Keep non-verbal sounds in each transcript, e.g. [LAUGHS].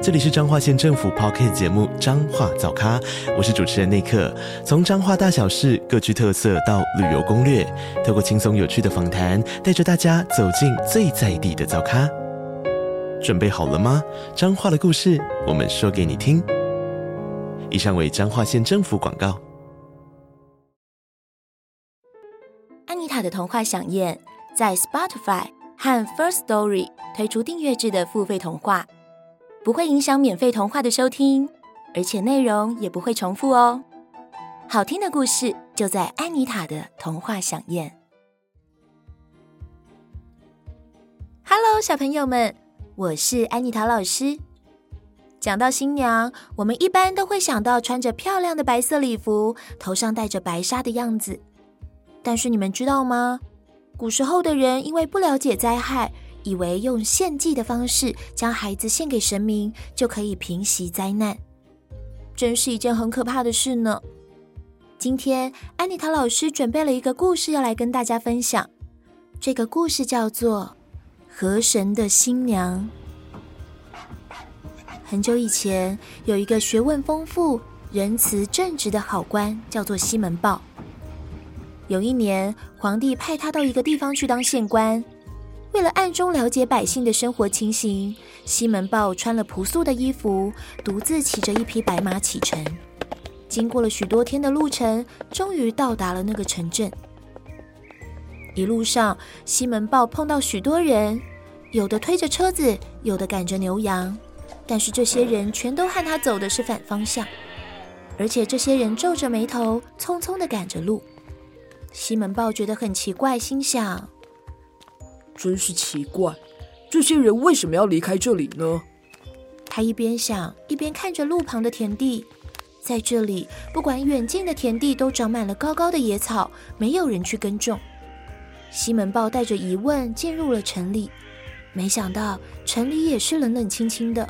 这里是彰化县政府 Podcast 节目《彰化早咖》，我是主持人内克。从彰化大小事各具特色到旅游攻略，透过轻松有趣的访谈，带着大家走进最在地的早咖。准备好了吗？彰化的故事，我们说给你听。以上为彰化县政府广告。安妮塔的童话饗宴在 Spotify 和 First Story 推出订阅制的付费童话。不会影响免费童话的收听，而且内容也不会重复哦。好听的故事就在安妮塔的童话饗宴。Hello，小朋友们，我是安妮塔老师。讲到新娘，我们一般都会想到穿着漂亮的白色礼服，头上戴着白纱的样子。但是你们知道吗？古时候的人因为不了解灾害。以为用献祭的方式将孩子献给神明，就可以平息灾难，真是一件很可怕的事呢。今天安妮塔老师准备了一个故事要来跟大家分享，这个故事叫做《河神的新娘》。很久以前，有一个学问丰富、仁慈正直的好官，叫做西门豹。有一年，皇帝派他到一个地方去当县官。为了暗中了解百姓的生活情形，西门豹穿了朴素的衣服，独自骑着一匹白马启程。经过了许多天的路程，终于到达了那个城镇。一路上，西门豹碰到许多人，有的推着车子，有的赶着牛羊，但是这些人全都和他走的是反方向，而且这些人皱着眉头，匆匆地赶着路。西门豹觉得很奇怪，心想。真是奇怪，这些人为什么要离开这里呢？他一边想，一边看着路旁的田地，在这里，不管远近的田地都长满了高高的野草，没有人去耕种。西门豹带着疑问进入了城里，没想到城里也是冷冷清清的，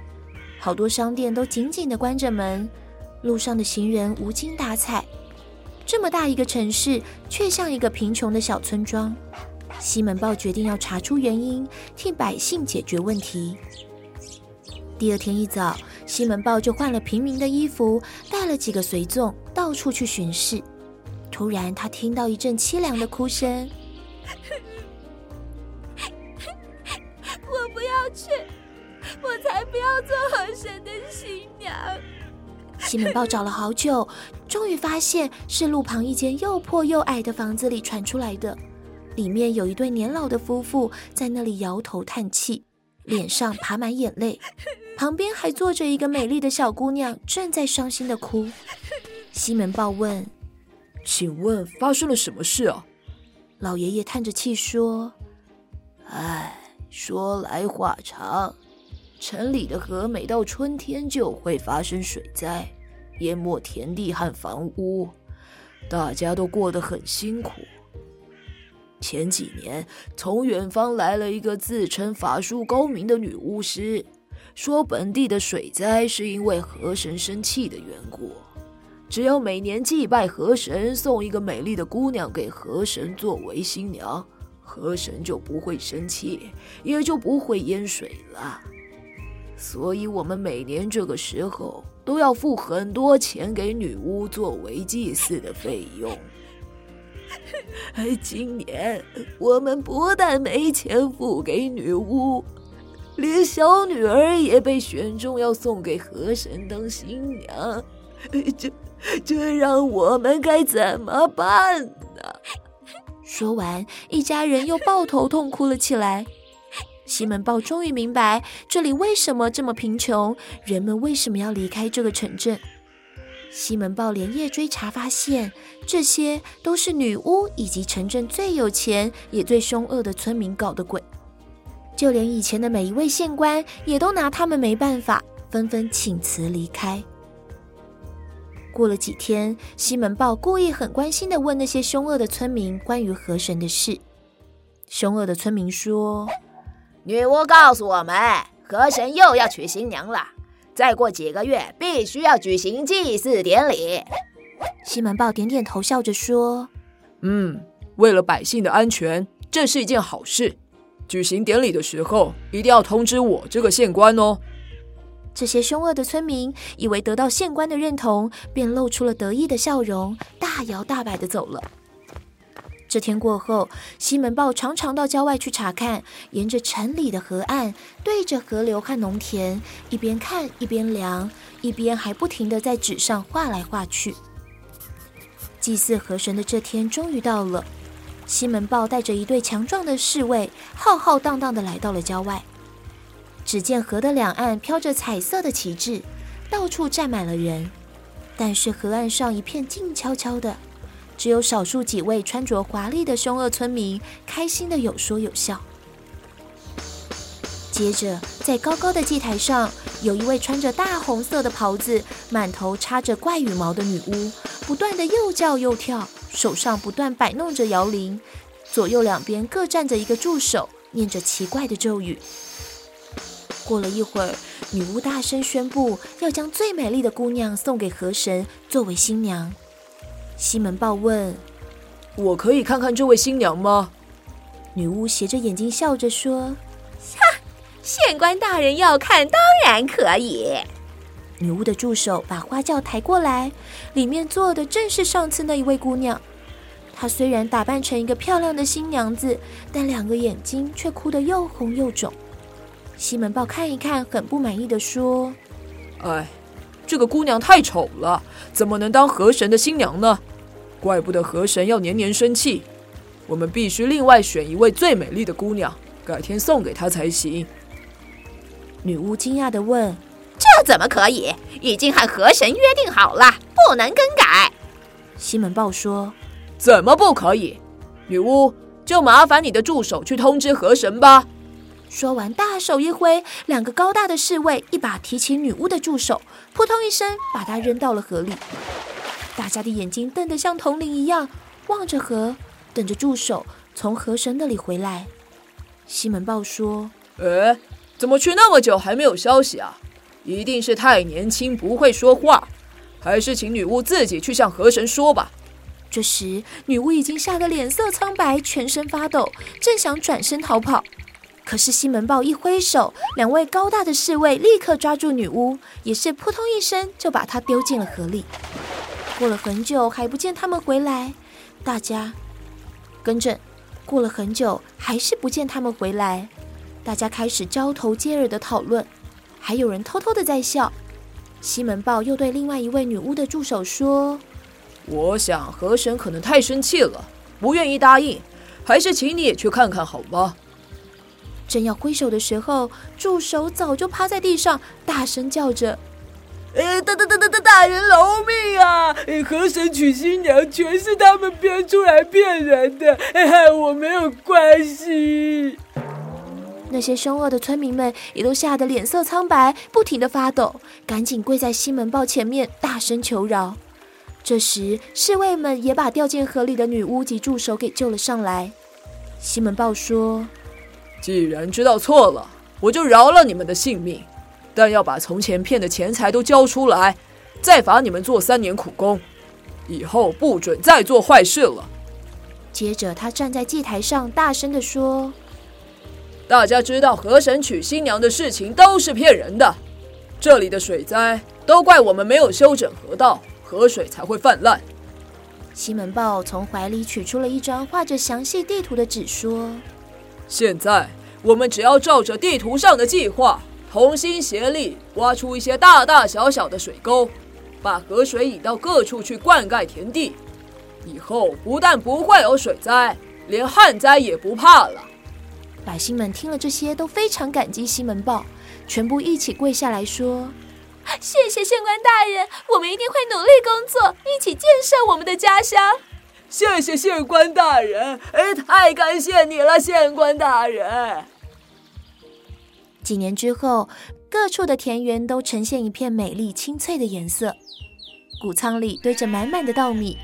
好多商店都紧紧地关着门，路上的行人无精打采。这么大一个城市，却像一个贫穷的小村庄。西门豹决定要查出原因，替百姓解决问题。第二天一早，西门豹就换了平民的衣服，带了几个随从，到处去巡视。突然，他听到一阵凄凉的哭声：“ [LAUGHS] 我不要去，我才不要做河神的新娘！”西门豹找了好久，终于发现是路旁一间又破又矮的房子里传出来的。里面有一对年老的夫妇在那里摇头叹气，脸上爬满眼泪，旁边还坐着一个美丽的小姑娘，正在伤心地哭。西门豹问：“请问发生了什么事啊？”老爷爷叹着气说：“唉，说来话长，城里的河每到春天就会发生水灾，淹没田地和房屋，大家都过得很辛苦。”前几年，从远方来了一个自称法术高明的女巫师，说本地的水灾是因为河神生气的缘故。只要每年祭拜河神，送一个美丽的姑娘给河神作为新娘，河神就不会生气，也就不会淹水了。所以，我们每年这个时候都要付很多钱给女巫作为祭祀的费用。今年我们不但没钱付给女巫，连小女儿也被选中要送给河神当新娘，这这让我们该怎么办呢？说完，一家人又抱头痛哭了起来。西门豹终于明白这里为什么这么贫穷，人们为什么要离开这个城镇。西门豹连夜追查，发现这些都是女巫以及城镇最有钱也最凶恶的村民搞的鬼。就连以前的每一位县官也都拿他们没办法，纷纷请辞离开。过了几天，西门豹故意很关心地问那些凶恶的村民关于河神的事。凶恶的村民说：“女巫告诉我们，河神又要娶新娘了，再过几个月必须要举行祭祀典礼。”西门豹点点头，笑着说：“嗯，为了百姓的安全，这是一件好事。举行典礼的时候，一定要通知我这个县官哦。”这些凶恶的村民以为得到县官的认同，便露出了得意的笑容，大摇大摆的走了。这天过后，西门豹常常到郊外去查看，沿着城里的河岸，对着河流和农田，一边看一边量，一边还不停地在纸上画来画去。祭祀河神的这天终于到了，西门豹带着一队强壮的侍卫，浩浩荡荡地来到了郊外。只见河的两岸飘着彩色的旗帜，到处站满了人，但是河岸上一片静悄悄的。只有少数几位穿着华丽的凶恶村民，开心的有说有笑。接着，在高高的祭台上，有一位穿着大红色的袍子、满头插着怪羽毛的女巫，不断的又叫又跳，手上不断摆弄着摇铃，左右两边各站着一个助手，念着奇怪的咒语。过了一会儿，女巫大声宣布，要将最美丽的姑娘送给河神作为新娘。西门豹问：“我可以看看这位新娘吗？”女巫斜着眼睛笑着说：“哈，县官大人要看，当然可以。”女巫的助手把花轿抬过来，里面坐的正是上次那一位姑娘。她虽然打扮成一个漂亮的新娘子，但两个眼睛却哭得又红又肿。西门豹看一看，很不满意的说：“哎。”这个姑娘太丑了，怎么能当河神的新娘呢？怪不得河神要年年生气。我们必须另外选一位最美丽的姑娘，改天送给她才行。女巫惊讶地问：“这怎么可以？已经和河神约定好了，不能更改。”西门豹说：“怎么不可以？女巫，就麻烦你的助手去通知河神吧。”说完，大手一挥，两个高大的侍卫一把提起女巫的助手，扑通一声把她扔到了河里。大家的眼睛瞪得像铜铃一样，望着河，等着助手从河神那里回来。西门豹说：“哎，怎么去那么久还没有消息啊？一定是太年轻，不会说话。还是请女巫自己去向河神说吧。”这时，女巫已经吓得脸色苍白，全身发抖，正想转身逃跑。可是西门豹一挥手，两位高大的侍卫立刻抓住女巫，也是扑通一声就把她丢进了河里。过了很久还不见他们回来，大家跟着过了很久还是不见他们回来，大家开始交头接耳的讨论，还有人偷偷的在笑。西门豹又对另外一位女巫的助手说：“我想河神可能太生气了，不愿意答应，还是请你也去看看好吗？”正要挥手的时候，助手早就趴在地上，大声叫着：“呃，大大大大大大人饶命啊！河神娶新娘全是他们编出来骗人的，哎，我没有关系。”那些凶恶的村民们也都吓得脸色苍白，不停的发抖，赶紧跪在西门豹前面，大声求饶。这时，侍卫们也把掉进河里的女巫及助手给救了上来。西门豹说。既然知道错了，我就饶了你们的性命，但要把从前骗的钱财都交出来，再罚你们做三年苦工，以后不准再做坏事了。接着，他站在祭台上，大声地说：“大家知道河神娶新娘的事情都是骗人的，这里的水灾都怪我们没有修整河道，河水才会泛滥。”西门豹从怀里取出了一张画着详细地图的纸，说。现在我们只要照着地图上的计划，同心协力挖出一些大大小小的水沟，把河水引到各处去灌溉田地，以后不但不会有水灾，连旱灾也不怕了。百姓们听了这些，都非常感激西门豹，全部一起跪下来说：“谢谢县官大人，我们一定会努力工作，一起建设我们的家乡。”谢谢县官大人，哎，太感谢你了，县官大人。几年之后，各处的田园都呈现一片美丽清翠的颜色，谷仓里堆着满满的稻米，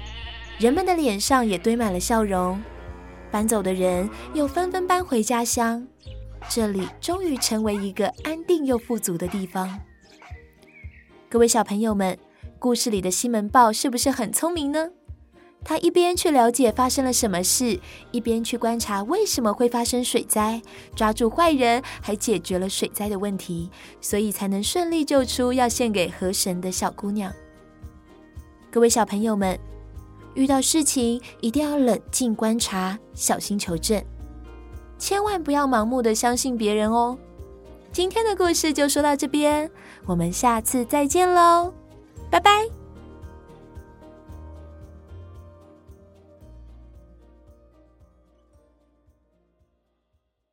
人们的脸上也堆满了笑容。搬走的人又纷纷搬回家乡，这里终于成为一个安定又富足的地方。各位小朋友们，故事里的西门豹是不是很聪明呢？他一边去了解发生了什么事，一边去观察为什么会发生水灾，抓住坏人，还解决了水灾的问题，所以才能顺利救出要献给河神的小姑娘。各位小朋友们，遇到事情一定要冷静观察，小心求证，千万不要盲目的相信别人哦。今天的故事就说到这边，我们下次再见喽，拜拜。